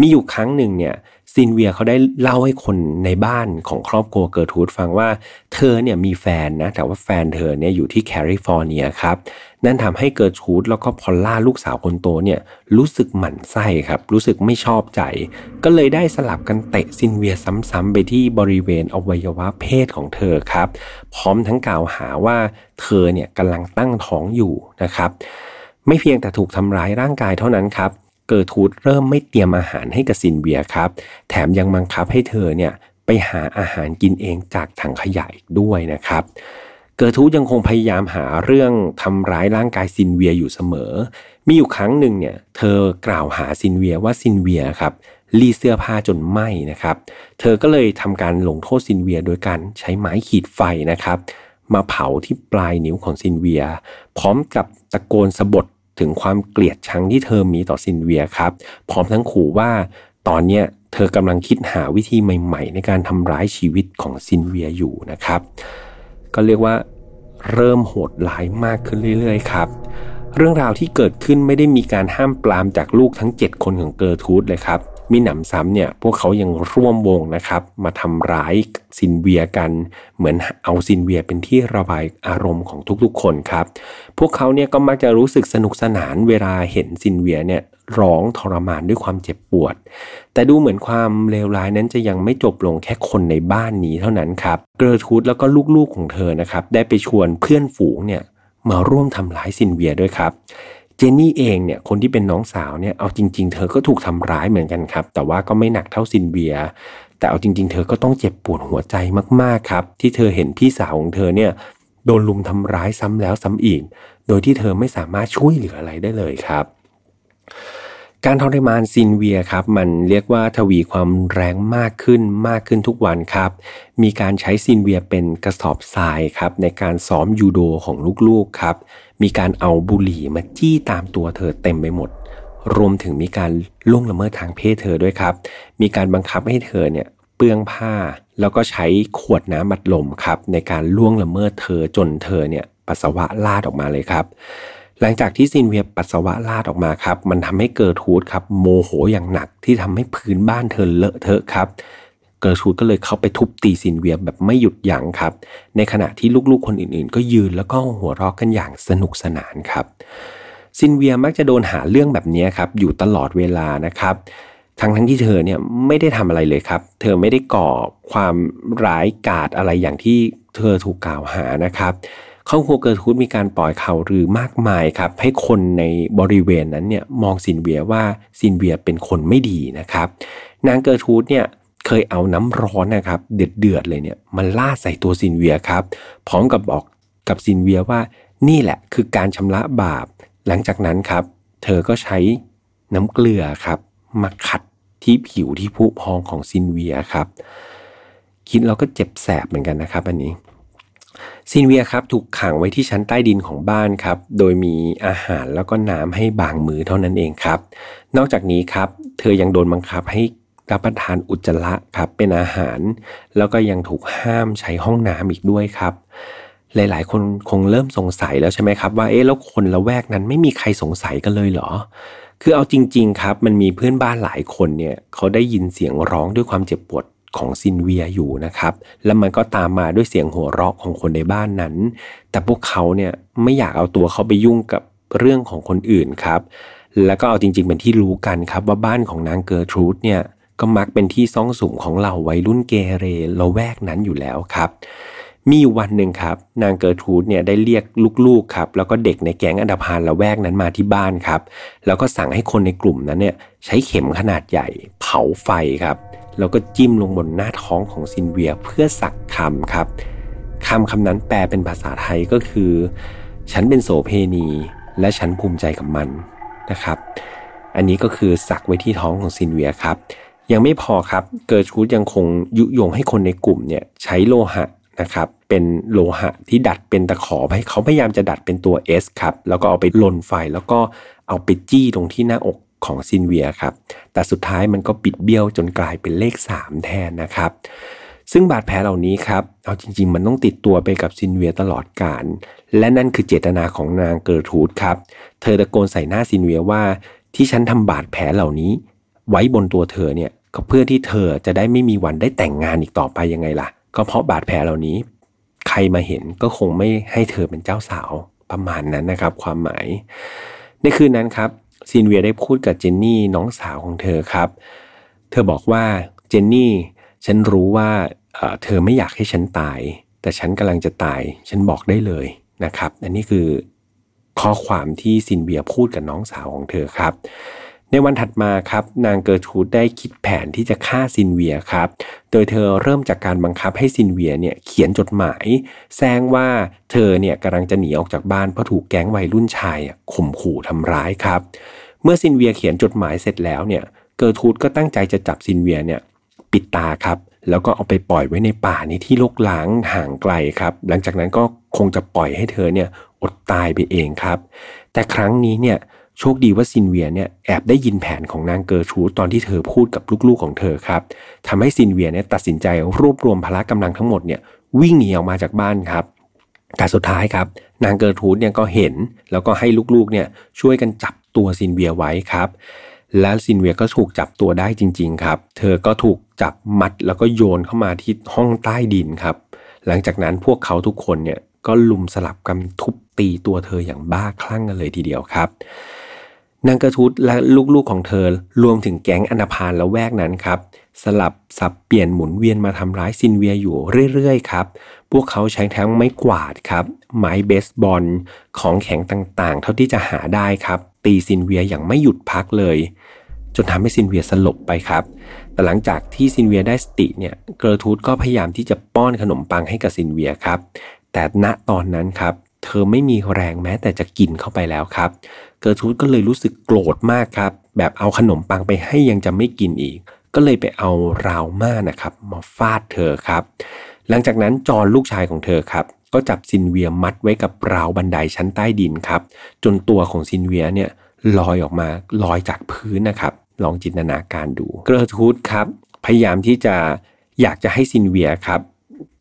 มีอยู่ครั้งหนึ่งเนี่ย ซินเวียเขาได้เล่าให้คนในบ้านของครอบครัวเกิร์ทูดฟังว่าเธอเนี่ยมีแฟนนะแต่ว่าแฟนเธอเนี่ยอยู่ที่แคลิฟอร์เนียครับนั่นทำให้เกิร์ทูดแล้วก็พอลล่าลูกสาวคนโตเนี่ยรู้สึกหมั่นไส้ครับ รู้สึกไม่ชอบใจ ก็เลยได้สลับกันเตะซินเวียซ้ำๆไปที่บริเวณอวัยวะเพศของเธอครับ พร้อมทั้งกล่าวหาว่าเธอเนี่ยกำลังตั้งท้องอยู่นะครับไม่เพียงแต่ถูกทำร้ายร่างกายเท่านั้นครับ เกิร์ทูดเริ่มไม่เตรียมอาหารให้กับซินเวียครับ แถมยังบังคับให้เธอเนี่ยไปหาอาหารกินเองจากถังขยะอีกด้วยนะครับ เกิร์ทูดยังคงพยายามหาเรื่องทำร้ายร่างกายซินเวียอยู่เสมอ มีอยู่ครั้งหนึ่งเนี่ยเธอกล่าวหาซินเวียว่าซินเวียครับรีดเสื้อผ้าจนไหม้นะครับ เธอก็เลยทำการลงโทษซินเวียโดยการใช้ไม้ขีดไฟนะครับ มาเผาที่ปลายนิ้วของซินเวีย พร้อมกับตะโกนสบถ ถึงความเกลียดชังที่เธอมีต่อซินเวียครับ พร้อมทั้งขู่ว่าตอนนี้เธอกำลังคิดหาวิธีใหม่ ๆ ในการทำร้ายชีวิตของซินเวียอยู่นะครับ ก็เรียกว่าเริ่มโหดร้ายมากขึ้นเรื่อยๆครับเรื่องราวที่เกิดขึ้นไม่ได้มีการห้ามปรามจากลูกทั้ง 7 คนของเกิร์ทูดเลยครับ มิหนำซ้ำเนี่ยพวกเขายังร่วมวงนะครับ มาทำร้ายซินเวียกัน เหมือนเอาซินเวียเป็นที่ระบายอารมณ์ของทุกๆคนครับ พวกเขาเนี่ยก็มักจะรู้สึกสนุกสนานเวลาเห็นซินเวียเนี่ยร้องทรมานด้วยความเจ็บปวด แต่ดูเหมือนความเลวร้ายนั้นจะยังไม่จบลงแค่คนในบ้านนี้เท่านั้นครับ เกิร์ทูดแล้วก็ลูกๆของเธอนะครับ ได้ไปชวนเพื่อนฝูงเนี่ยมาร่วมทำร้ายซินเวียด้วยครับ เจนนี่เองเนี่ยคนที่เป็นน้องสาวเนี่ยเอาจริง ๆ เธอก็ถูกทำร้ายเหมือนกันครับ แต่ว่าก็ไม่หนักเท่าซินเบีย แต่เอาจริง ๆ เธอก็ต้องเจ็บปวดหัวใจมากๆครับ ที่เธอเห็นพี่สาวของเธอเนี่ยโดนลุมทำร้ายซ้ำแล้วซ้ำอีก โดยที่เธอไม่สามารถช่วยเหลืออะไรได้เลยครับการทรมานซินเวียครับมันเรียกว่าทวีความแรงมากขึ้นมากขึ้นทุกวันครับ มีการใช้ซินเวียเป็นกระสอบทรายครับในการซ้อมยูโดของลูกๆครับ มีการเอาบุหรี่มาจี้ตามตัวเธอเต็มไปหมด รวมถึงมีการล่วงละเมิดทางเพศเธอด้วยครับ มีการบังคับให้เธอเนี่ยเปลื้องผ้า แล้วก็ใช้ขวดน้ำอัดลมครับ ในการล่วงละเมิดเธอจนเธอเนี่ยปัสสาวะราดออกมาเลยครับ หลังจากที่ซินเวียปัสสาวะราดออกมาครับ มันทำให้เกิร์ทูดครับโมโหอย่างหนักที่ทำให้พื้นบ้านเธอเลอะเทอะครับ เกิร์ทูดก็เลยเข้าไปทุบตีซินเวียแบบไม่หยุดยั้งครับ ในขณะที่ลูกๆคนอื่นๆ ก็ยืนแล้วก็หัวเราะกันอย่างสนุกสนานครับซินเวียมักจะโดนหาเรื่องแบบนี้ครับอยู่ตลอดเวลานะครับทั้งทั้งที่เธอเนี่ยไม่ได้ทำอะไรเลยครับ เธอไม่ได้ก่อความร้ายกาจอะไรอย่างที่เธอถูกกล่าวหานะครับครอบครัวเกิร์ทูดมีการปล่อยข่าวลือมากมายครับ ให้คนในบริเวณนั้นเนี่ยมองซินเวียว่าซินเวียเป็นคนไม่ดีนะครับ นางเกิร์ทูดเนี่ย เคยเอาน้ำร้อนนะครับ เดือดเดือดเลยเนี่ยมาราดใส่ตัวซินเวียครับ พร้อมกับบอกกับซินเวียว่านี่แหละคือการชำระบาป หลังจากนั้นครับ เธอก็ใช้น้ำเกลือครับมาขัดที่ผิวที่ผุพองของซินเวียครับ คิดเราก็เจ็บแสบเหมือนกันนะครับ อันนี้ซินเวียครับถูกขังไว้ที่ชั้นใต้ดินของบ้านครับ โดยมีอาหารแล้วก็น้ำให้บางมือเท่านั้นเองครับ นอกจากนี้ครับ เธอยังโดนบังคับให้ รับประทานอุจจาระครับเป็นอาหาร แล้วก็ยังถูกห้ามใช้ห้องน้ำอีกด้วยครับ หลายๆ คนคงเริ่มสงสัยแล้วใช่ไหมครับ ว่าเอ๊ะแล้วคนละแวกนั้นไม่มีใครสงสัยกันเลยเหรอ คือเอาจริง ๆ ครับ มันมีเพื่อนบ้านหลายคนเนี่ยเขาได้ยินเสียงร้องด้วยความเจ็บปวดของซินเวียอยู่นะครับ แล้วมันก็ตามมาด้วยเสียงหัวเราะของคนในบ้านนั้น แต่พวกเขาเนี่ยไม่อยากเอาตัวเขาไปยุ่งกับเรื่องของคนอื่นครับ แล้วก็เอาจริงๆเป็นที่รู้กันครับว่าบ้านของนางเกิร์ทูดเนี่ย ก็มักเป็นที่ซ่องสุมของเหล่าวัยรุ่นเกเรละแวกนั้นอยู่แล้วครับ มีวันหนึ่งครับ นางเกิร์ทูดเนี่ยได้เรียกลูกๆครับแล้วก็เด็กในแก๊งอันธพาลละแวกนั้นมาที่บ้านครับ แล้วก็สั่งให้คนในกลุ่มนั้นเนี่ยใช้เข็มขนาดใหญ่ เผาไฟครับแล้วก็จิ้มลงบนหน้าท้องของซินเวียเพื่อสักคำครับคำคำนั้นแปลเป็นภาษาไทยก็คือ ฉันเป็นโสเภณีและฉันภูมิใจกับมันนะครับ อันนี้ก็คือสักไว้ที่ท้องของซินเวียครับ ยังไม่พอครับเกิร์ทูดยังคงยุยงให้คนในกลุ่มเนี่ยใช้โลหะนะครับเป็นโลหะที่ดัดเป็นตะขอให้เขาพยายามจะดัดเป็นตัว S ครับแล้วก็เอาไปลนไฟแล้วก็เอาไปจี้ตรงที่หน้าอกของซินเวียครับแต่สุดท้ายมันก็บิดเบี้ยวจนกลายเป็นเลข 3 แทนนะครับ ซึ่งบาดแผลเหล่านี้ครับเอาจริง ๆ มันต้องติดตัวไปกับซินเวียตลอดกาลและนั่นคือเจตนาของนางเกิร์ทูดครับเธอตะโกนใส่หน้าซินเวียว่าที่ฉันทำบาดแผลเหล่านี้ ไว้บนตัวเธอเนี่ย ก็เพื่อที่เธอจะได้ไม่มีวันได้แต่งงานอีกต่อไปยังไงล่ะ ก็เพราะบาดแผลเหล่านี้ ใครมาเห็นก็คงไม่ให้เธอเป็นเจ้าสาวประมาณนั้นนะครับ ความหมาย ในคืนนั้นครับซินเวียได้พูดกับเจนนี่น้องสาวของเธอครับ เธอบอกว่าเจนนี่ฉันรู้ว่าเธอไม่อยากให้ฉันตาย แต่ฉันกำลังจะตาย ฉันบอกได้เลยนะครับ อันนี้คือข้อความที่ซินเวียพูดกับน้องสาวของเธอครับ ในวันถัดมาครับ นางเกิร์ทูดได้คิดแผนที่จะฆ่าซินเวียครับ โดยเธอเริ่มจากการบังคับให้ซินเวียเนี่ยเขียนจดหมายแสร้งว่าเธอเนี่ยกำลังจะหนีออกจากบ้านเพราะถูกแก๊งวัยรุ่นชายข่มขู่ทำร้ายครับ เมื่อซินเวียเขียนจดหมายเสร็จแล้วเนี่ยเกิร์ทูดก็ตั้งใจจะจับซินเวียเนี่ยปิดตาครับ แล้วก็เอาไปปล่อยไว้ในป่าในที่รกร้างห่างไกลครับ หลังจากนั้นก็คงจะปล่อยให้เธอเนี่ยอดตายไปเองครับ แต่ครั้งนี้เนี่ย โชคดีว่าซินเวียเนี่ยแอบได้ยินแผนของนางเกิร์ทูดตอนที่เธอพูดกับลูกๆของเธอครับทำให้ซินเวียเนี่ยตัดสินใจรวบรวมพละกำลังทั้งหมดเนี่ยวิ่งหนีออกมาจากบ้านครับแต่สุดท้ายครับ นางเกอร์ทูดเนี่ยก็เห็นแล้วก็ให้ลูกๆเนี่ยช่วยกันจับตัวซินเวียไว้ครับและซินเวียก็ถูกจับตัวได้จริง ๆ ครับ เธอก็ถูกจับมัดแล้วก็โยนเข้ามาที่ห้องใต้ดินครับ หลังจากนั้นพวกเขาทุกคนเนี่ยก็รุมสลับกันทุบตีตัวเธออย่างบ้าคลั่งกันเลยทีเดียวครับ นางเกอร์ทูดและลูกๆของเธอ รวมถึงแก๊งอันธพาลละแวกนั้นครับ สลับสับเปลี่ยนหมุนเวียนมาทำร้ายซินเวียอยู่เรื่อยๆครับพวกเขาใช้ทั้งไม้กวาดครับ ไม้เบสบอลของแข็งต่างๆ เท่าที่จะหาได้ครับ ตีซินเวียอย่างไม่หยุดพักเลย จนทำให้ซินเวียสลบไปครับ แต่หลังจากที่ซินเวียได้สติเนี่ยเกอร์ทูดก็พยายามที่จะป้อนขนมปังให้กับซินเวียครับ แต่ณตอนนั้นครับเธอไม่มีแรงแม้แต่จะกินเข้าไปแล้วครับ เกิร์ทูดก็เลยรู้สึกโกรธมากครับ แบบเอาขนมปังไปให้ยังจะไม่กินอีก ก็เลยไปเอาราวม่านนะครับ มาฟาดเธอครับ หลังจากนั้นจอห์นลูกชายของเธอครับ ก็จับซินเวียมัดไว้กับราวบันไดชั้นใต้ดินครับ จนตัวของซินเวียเนี่ยลอยออกมาลอยจากพื้นนะครับ ลองจินตนาการดู เกอร์ทูดครับ พยายามที่จะอยากจะให้ซินเวียครับ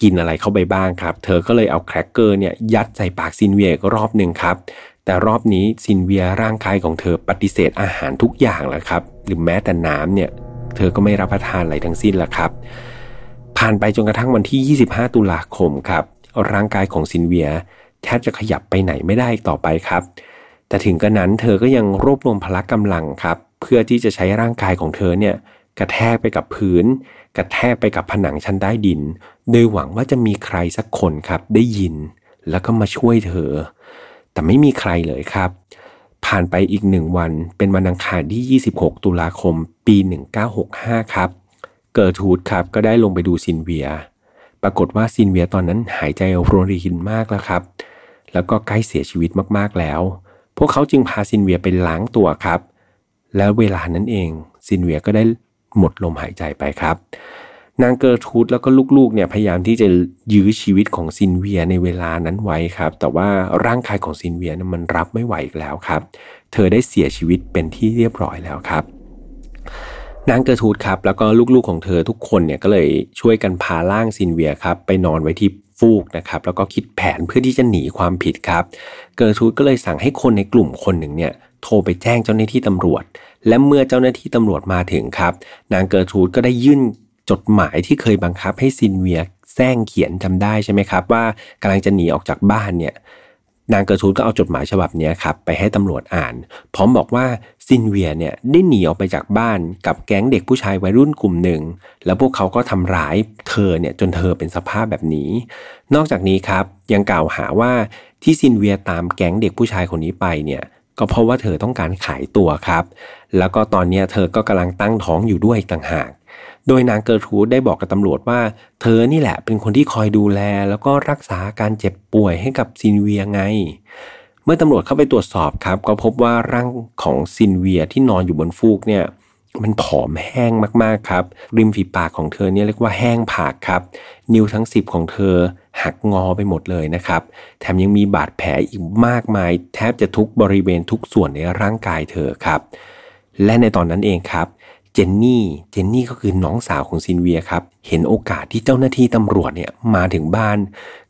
กินอะไรเข้าไปบ้างครับ เธอก็เลยเอาแครกเกอร์เนี่ยยัดใส่ปากซินเวียอีกรอบหนึ่งครับ แต่รอบนี้ซินเวียร่างกายของเธอปฏิเสธอาหารทุกอย่างแล้วครับ หรือแม้แต่น้ำเนี่ย เธอก็ไม่รับประทานอะไรทั้งสิ้นละครับ ผ่านไปจนกระทั่งวันที่ 25 ตุลาคมครับ ร่างกายของซินเวียแทบจะขยับไปไหนไม่ได้ต่อไปครับ แต่ถึงกระนั้นเธอก็ยังรวบรวมพละกำลังครับ เพื่อที่จะใช้ร่างกายของเธอเนี่ยกระแทกไปกับพื้น กระแทกไปกับผนังชั้นใต้ดิน โดยหวังว่าจะมีใครสักคนครับได้ยิน แล้วก็มาช่วยเธอ แต่ไม่มีใครเลยครับ ผ่านไปอีกหนึ่งวันเป็นวันอังคารที่ 26 ตุลาคม ปี 1965 ครับ เกิร์ทูดครับก็ได้ลงไปดูซินเวีย ปรากฏว่าซินเวียตอนนั้นหายใจรวยรินมากแล้วครับ แล้วก็ใกล้เสียชีวิตมากๆแล้ว พวกเขาจึงพาซินเวียไปล้างตัวครับ แล้วเวลานั้นเองซินเวียก็ได้หมดลมหายใจไปครับ นางเกอร์ทูดแล้วก็ลูกๆเนี่ยพยายามที่จะยื้อชีวิตของซินเวียในเวลานั้นไว้ครับ แต่ว่าร่างกายของซินเวียนั้นมันรับไม่ไหวอีกแล้วครับ เธอได้เสียชีวิตเป็นที่เรียบร้อยแล้วครับนางเกอร์ทูดครับแล้วก็ลูกๆของเธอทุกคนเนี่ยก็เลยช่วยกันพาร่างซินเวียครับไปนอนไว้ที่ฟูกนะครับแล้วก็คิดแผนเพื่อที่จะหนีความผิดครับ เกอร์ทูดก็เลยสั่งให้คนในกลุ่มคนหนึ่งเนี่ยโทรไปแจ้งเจ้าหน้าที่ตำรวจ และเมื่อเจ้าหน้าที่ตำรวจมาถึงครับ นางเกอร์ทูดก็ได้ยื่น จดหมายที่เคยบังคับให้ซินเวียแสร้งเขียนจำได้ใช่ไหมครับ ว่ากำลังจะหนีออกจากบ้านเนี่ยนางเกอร์ทูดก็เอาจดหมายฉบับนี้ครับไปให้ตำรวจอ่าน พร้อมบอกว่าซินเวียเนี่ยได้หนีออกไปจากบ้านกับแก๊งเด็กผู้ชายวัยรุ่นกลุ่มหนึ่ง แล้วพวกเขาก็ทำร้ายเธอเนี่ยจนเธอเป็นสภาพแบบนี้ นอกจากนี้ครับยังกล่าวหาว่าที่ซินเวียตามแก๊งเด็กผู้ชายคนนี้ไปเนี่ยก็เพราะว่าเธอต้องการขายตัวครับ แล้วก็ตอนนี้เธอก็กำลังตั้งท้องอยู่ด้วยต่างหาก โดยนางเกิร์ทูดได้บอกกับตำรวจว่า เธอนี่แหละเป็นคนที่คอยดูแล แล้วก็รักษาการเจ็บป่วยให้กับซินเวียไง เมื่อตำรวจเข้าไปตรวจสอบครับ ก็พบว่าร่างของซินเวียที่นอนอยู่บนฟูกเนี่ยมันผอมแห้งมากๆครับ ริมฝีปากของเธอเนี่ยเรียกว่าแห้งผากครับ นิ้วทั้ง 10 ของเธอหักงอไปหมดเลยนะครับ แถมยังมีบาดแผลอีกมากมาย แทบจะทุกบริเวณทุกส่วนในร่างกายเธอครับ และในตอนนั้นเองครับ เจนนี่ เจนนี่ก็คือน้องสาวของซินเวียครับ เห็นโอกาสที่เจ้าหน้าที่ตำรวจเนี่ยมาถึงบ้าน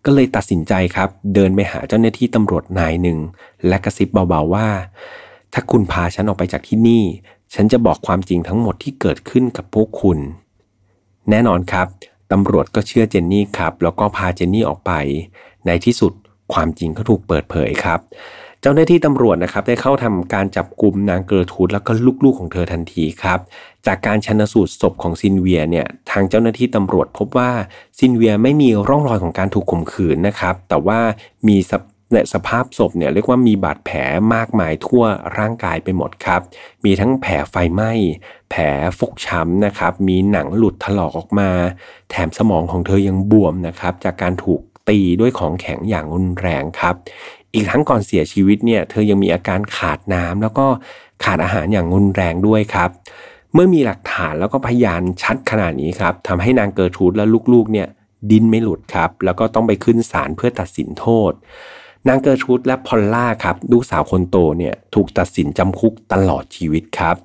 ก็เลยตัดสินใจครับ เดินไปหาเจ้าหน้าที่ตำรวจนายหนึ่ง และกระซิบเบาๆว่า ถ้าคุณพาฉันออกไปจากที่นี่ ฉันจะบอกความจริงทั้งหมดที่เกิดขึ้นกับพวกคุณ แน่นอนครับตำรวจก็เชื่อเจนนี่ครับ แล้วก็พาเจนนี่ออกไป ในที่สุดความจริงก็ถูกเปิดเผยครับเจ้าหน้าที่ตำรวจนะครับได้เข้าทำการจับกลุ่มนางเกอร์ทูดแล้วก็ลูกๆของเธอทันทีครับ จากการชันสูตรศพของซินเวียเนี่ยทางเจ้าหน้าที่ตำรวจพบว่าซินเวียไม่มีร่องรอยของการถูกข่มขืนนะครับ แต่ว่ามีสภาพศพเนี่ยเรียกว่ามีบาดแผลมากมายทั่วร่างกายไปหมดครับ มีทั้งแผลไฟไหม้ แผลฟกช้ำนะครับ มีหนังหลุดถลอกออกมา แถมสมองของเธอยังบวมนะครับ จากการถูกตีด้วยของแข็งอย่างรุนแรงครับ อีกทั้งก่อนเสียชีวิตเนี่ยเธอยังมีอาการขาดน้ำแล้วก็ขาดอาหารอย่างรุนแรงด้วยครับ เมื่อมีหลักฐานแล้วก็พยานชัดขนาดนี้ครับทำให้นางเกิร์ทูดและลูกๆเนี่ยดิ้นไม่หลุดครับ แล้วก็ต้องไปขึ้นศาลเพื่อตัดสินโทษ นางเกอร์ทูดและพอลล่าครับลูกสาวคนโตเนี่ยถูกตัดสินจำคุกตลอดชีวิตครับ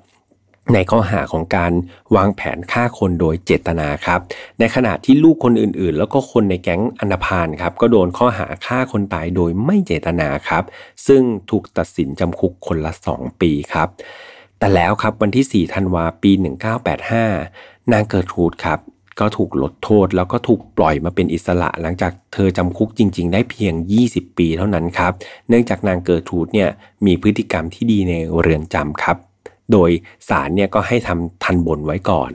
ในข้อหาของการวางแผนฆ่าคนโดยเจตนาครับ ในขณะที่ลูกคนอื่นๆ แล้วก็คนในแก๊งอันธพาลครับก็โดนข้อหาฆ่าคนตายโดยไม่เจตนาครับ ซึ่งถูกตัดสินจำคุกคนละ 2 ปีครับ แต่แล้วครับวันที่ 4 ธันวาปี 1985 นางเกิร์ทูดครับ ก็ถูกลดโทษแล้วก็ถูกปล่อยมาเป็นอิสระ หลังจากเธอจำคุกจริง ๆ ได้เพียง 20 ปีเท่านั้นครับ เนื่องจากนางเกิร์ทูดเนี่ยมีพฤติกรรมที่ดีในเรือนจำครับ โดยศาลเนี่ยก็ให้ทำทันบนไว้ก่อน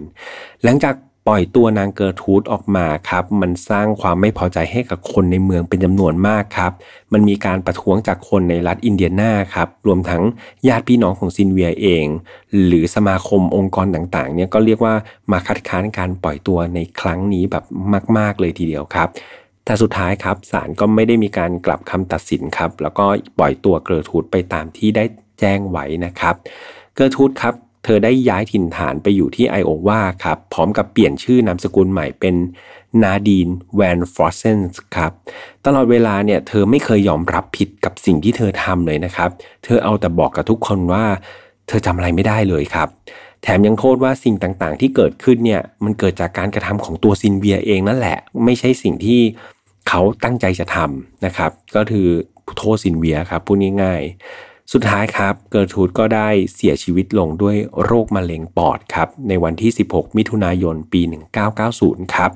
หลังจาก ปล่อยตัวนางเกอร์ทูดออกมาครับ มันสร้างความไม่พอใจให้กับคนในเมืองเป็นจำนวนมากครับ มันมีการประท้วงจากคนในรัฐอินเดียนาครับ รวมทั้งญาติพี่น้องของซินเวียเอง หรือสมาคมองค์กรต่างๆ เนี่ยก็เรียกว่ามาคัดค้านการปล่อยตัวในครั้งนี้แบบมาก ๆ เลยทีเดียวครับแต่สุดท้ายครับศาลก็ไม่ได้มีการกลับคำตัดสินครับ แล้วก็ปล่อยตัวเกอร์ทูดไปตามที่ได้แจ้งไว้นะครับ เกอร์ทูดครับ เธอได้ย้ายถิ่นฐานไปอยู่ที่ไอโอวาครับ พร้อมกับเปลี่ยนชื่อนามสกุลใหม่เป็นนาดีนแวนฟรอสเซนส์ครับ ตลอดเวลาเนี่ยเธอไม่เคยยอมรับผิดกับสิ่งที่เธอทำเลยนะครับ เธอเอาแต่บอกกับทุกคนว่า เธอจำอะไรไม่ได้เลยครับ แถมยังโทษว่าสิ่งต่างๆ ที่เกิดขึ้นเนี่ยมันเกิดจากการกระทำของตัวซินเวียเองนั่นแหละ ไม่ใช่สิ่งที่เขาตั้งใจจะทำนะครับ ก็คือโทษซินเวียครับพูดง่ายๆ สุดท้ายครับ เกิร์ทูดก็ได้เสียชีวิตลงด้วยโรคมะเร็งปอดครับ ในวันที่ 16 มิถุนายน ปี 1990 ครับ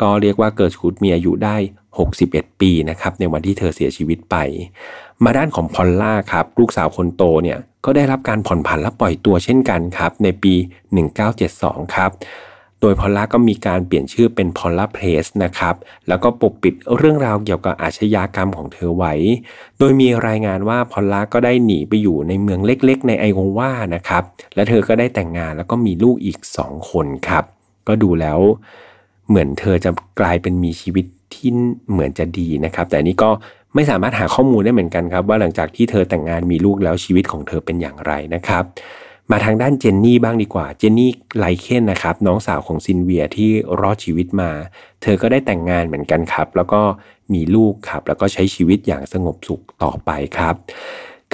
ก็เรียกว่าเกิร์ทูดมีอายุได้ 61 ปีนะครับ ในวันที่เธอเสียชีวิตไป มาด้านของพอลล่าครับ ลูกสาวคนโตเนี่ย ก็ได้รับการผ่อนผันและปล่อยตัวเช่นกันครับ ในปี 1972 ครับ โดยพอลล่าก็มีการเปลี่ยนชื่อเป็นพอลล่าเพลสนะครับ แล้วก็ปกปิดเรื่องราวเกี่ยวกับอาชญากรรมของเธอไว้ โดยมีรายงานว่าพอลล่าก็ได้หนีไปอยู่ในเมืองเล็กๆ ในไอโอวานะครับ และเธอก็ได้แต่งงานแล้วก็มีลูกอีก 2 คนครับ ก็ดูแล้วเหมือนเธอจะกลายเป็นมีชีวิตที่เหมือนจะดีนะครับ แต่นี้ก็ไม่สามารถหาข้อมูลได้เหมือนกันครับ ว่าหลังจากที่เธอแต่งงานมีลูกแล้วชีวิตของเธอเป็นอย่างไรนะครับ มาทางด้านเจนนี่บ้างดีกว่า เจนนี่ไลเคนนะครับ น้องสาวของซินเวียที่รอดชีวิตมา เธอก็ได้แต่งงานเหมือนกันครับ แล้วก็มีลูกครับ แล้วก็ใช้ชีวิตอย่างสงบสุขต่อไปครับ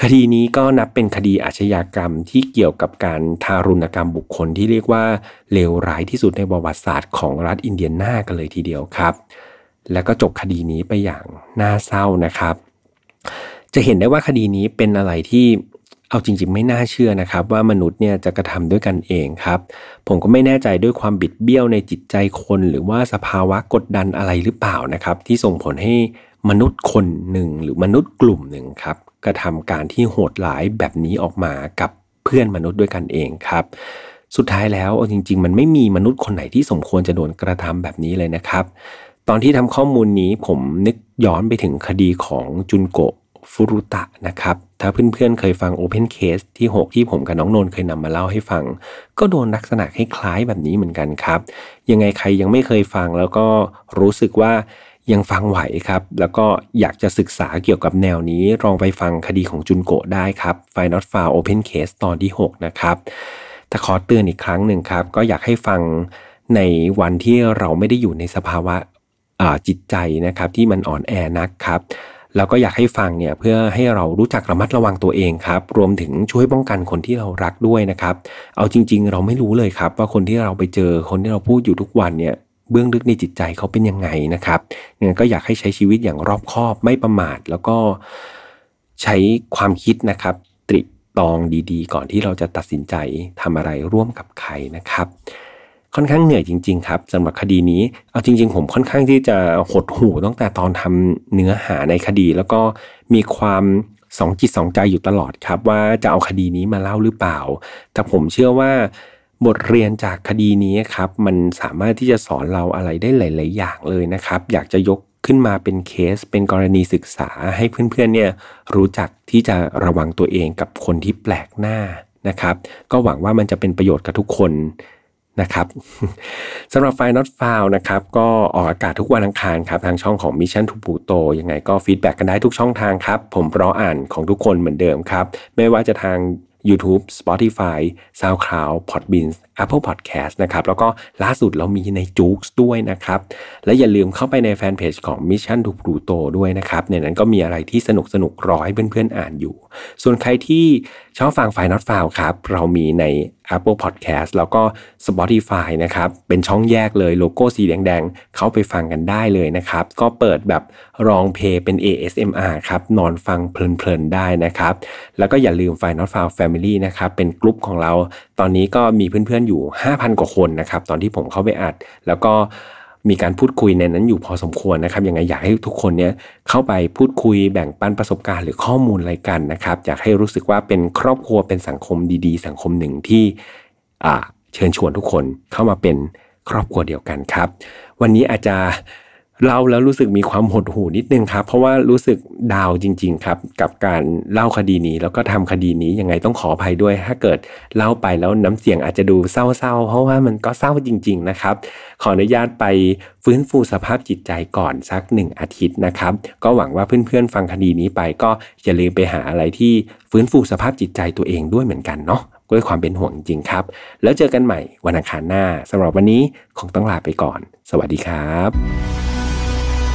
คดีนี้ก็นับเป็นคดีอาชญากรรมที่เกี่ยวกับการทารุณกรรมบุคคลที่เรียกว่าเลวร้ายที่สุดในประวัติศาสตร์ของรัฐอินเดียนากันเลยทีเดียวครับ แล้วก็จบคดีนี้ไปอย่างน่าเศร้านะครับจะเห็นได้ว่าคดีนี้เป็นอะไรที่ เอาจริงๆ ไม่น่าเชื่อนะครับ ว่ามนุษย์เนี่ยจะกระทำด้วยกันเองครับ ผมก็ไม่แน่ใจด้วยความบิดเบี้ยวในจิตใจคน หรือว่าสภาวะกดดันอะไรหรือเปล่านะครับ ที่ส่งผลให้มนุษย์คนหนึ่งหรือมนุษย์กลุ่มหนึ่งครับกระทำการที่โหดร้ายแบบนี้ออกมากับเพื่อนมนุษย์ด้วยกันเองครับ สุดท้ายแล้วจริง ๆ มันไม่มีมนุษย์คนไหนที่สมควรจะโดนกระทำแบบนี้เลยนะครับ ตอนที่ทำข้อมูลนี้ผมนึกย้อนไปถึงคดีของจุนโกะ ฟุรุตะนะครับ ถ้าเพื่อนๆเคยฟัง Open Case ที่ 6 ที่ผมกับน้องนนเคยนำมาเล่าให้ฟัง ก็โดนลักษณะคล้ายๆแบบนี้เหมือนกันครับ ยังไงใครยังไม่เคยฟังแล้วก็รู้สึกว่ายังฟังไหวครับ แล้วก็อยากจะศึกษาเกี่ยวกับแนวนี้ลองไปฟังคดีของจุนโกะได้ครับ f i Not f a r Open Case ตอนที่ 6 นะครับแต่ขอเตือนอีกครั้งหนึ่งครับ ก็อยากให้ฟังในวันที่เราไม่ได้อยู่ในสภาวะจิตใจนะครับที่มันอ่อนแอนักครับ แล้วก็อยากให้ฟังเนี่ยเพื่อให้เรารู้จักระมัดระวังตัวเองครับ รวมถึงช่วยป้องกันคนที่เรารักด้วยนะครับ เอาจริง ๆ เราไม่รู้เลยครับ ว่าคนที่เราไปเจอคนที่เราพูดอยู่ทุกวันเนี่ยเบื้องลึกในจิตใจเขาเป็นยังไงนะครับงั้นก็อยากให้ใช้ชีวิตอย่างรอบคอบไม่ประมาท แล้วก็ใช้ความคิดนะครับ ตริตองดีๆ ก่อนที่เราจะตัดสินใจทำอะไรร่วมกับใครนะครับ ค่อนข้างเหนื่อยจริง ๆ ครับสำหรับคดีนี้ เอาจริง ๆ ผมค่อนข้างที่จะหดหูตั้งแต่ตอนทำเนื้อหาในคดี แล้วก็มีความสองจิตสองใจอยู่ตลอดครับ ว่าจะเอาคดีนี้มาเล่าหรือเปล่า แต่ผมเชื่อว่าบทเรียนจากคดีนี้ครับ มันสามารถที่จะสอนเราอะไรได้หลาย ๆ อย่างเลยนะครับ อยากจะยกขึ้นมาเป็นเคสเป็นกรณีศึกษาให้เพื่อน ๆ เนี่ยรู้จักที่จะระวังตัวเองกับคนที่แปลกหน้านะครับ ก็หวังว่ามันจะเป็นประโยชน์กับทุกคน นะครับสำหรับไฟล์ not found นะครับก็ออกอากาศทุกวันอังคารครับทางช่องของ Mission to Pluto ยังไงก็ฟีดแบ็กกันได้ทุกช่องทางครับ ผมรออ่านของทุกคนเหมือนเดิมครับ ไม่ว่าจะทาง YouTube Spotify SoundCloud Podbean Apple Podcast นะครับ แล้วก็ล่าสุดเรามีในจู๊กด้วยนะครับ และอย่าลืมเข้าไปในแฟนเพจของ Mission to Pluto ด้วยนะครับ ในนั้นก็มีอะไรที่สนุกสนุกรอให้เพื่อนๆอ่านอยู่ ส่วนใครที่ชอบฟังไฟล์ not f าวครับ เรามีใน Apple Podcast แล้วก็ Spotify นะครับ เป็นช่องแยกเลยโลโก้สีแดงๆ เข้าไปฟังกันได้เลยนะครับ ก็เปิดแบบรองเพย์เป็น ASMR ครับ นอนฟังเพลินๆ ได้นะครับ แล้วก็อย่าลืมไฟล์ not f าว Family นะครับ เป็นกลุ่มของเรา ตอนนี้ก็มีเพื่อนๆอยู่ 5,000 กว่าคนนะครับ ตอนที่ผมเข้าไปอัด แล้วก็ มีการพูดคุยในนั้นอยู่พอสมควรนะครับยังไงอยากให้ทุกคนเนี้ยเข้าไปพูดคุยแบ่งปันประสบการณ์หรือข้อมูลอะไรกันนะครับอยากให้รู้สึกว่าเป็นครอบครัวเป็นสังคมดีๆ สังคมหนึ่งที่เชิญชวนทุกคนเข้ามาเป็นครอบครัวเดียวกันครับ วันนี้อาจจะ เล่าแล้วรู้สึกมีความหดหู่นิดนึงครับ เพราะว่ารู้สึกดาวจริง ๆ ครับ กับการเล่าคดีนี้ แล้วก็ทำคดีนี้ยังไงต้องขออภัยด้วย ถ้าเกิดเล่าไปแล้วน้ำเสียงอาจจะดูเศร้าๆ เพราะว่ามันก็เศร้าจริง ๆ นะครับ ขออนุญาตไปฟื้นฟูสภาพจิตใจก่อนสักหนึ่งอาทิตย์นะครับ ก็หวังว่าเพื่อนๆฟังคดีนี้ไป ก็อย่าลืมไปหาอะไรที่ฟื้นฟูสภาพจิตใจตัวเองด้วยเหมือนกันเนาะด้วยความเป็นห่วงจริงครับ แล้วเจอกันใหม่วันอังคารหน้าสำหรับวันนี้คงต้องลาไปก่อน สวัสดีครับ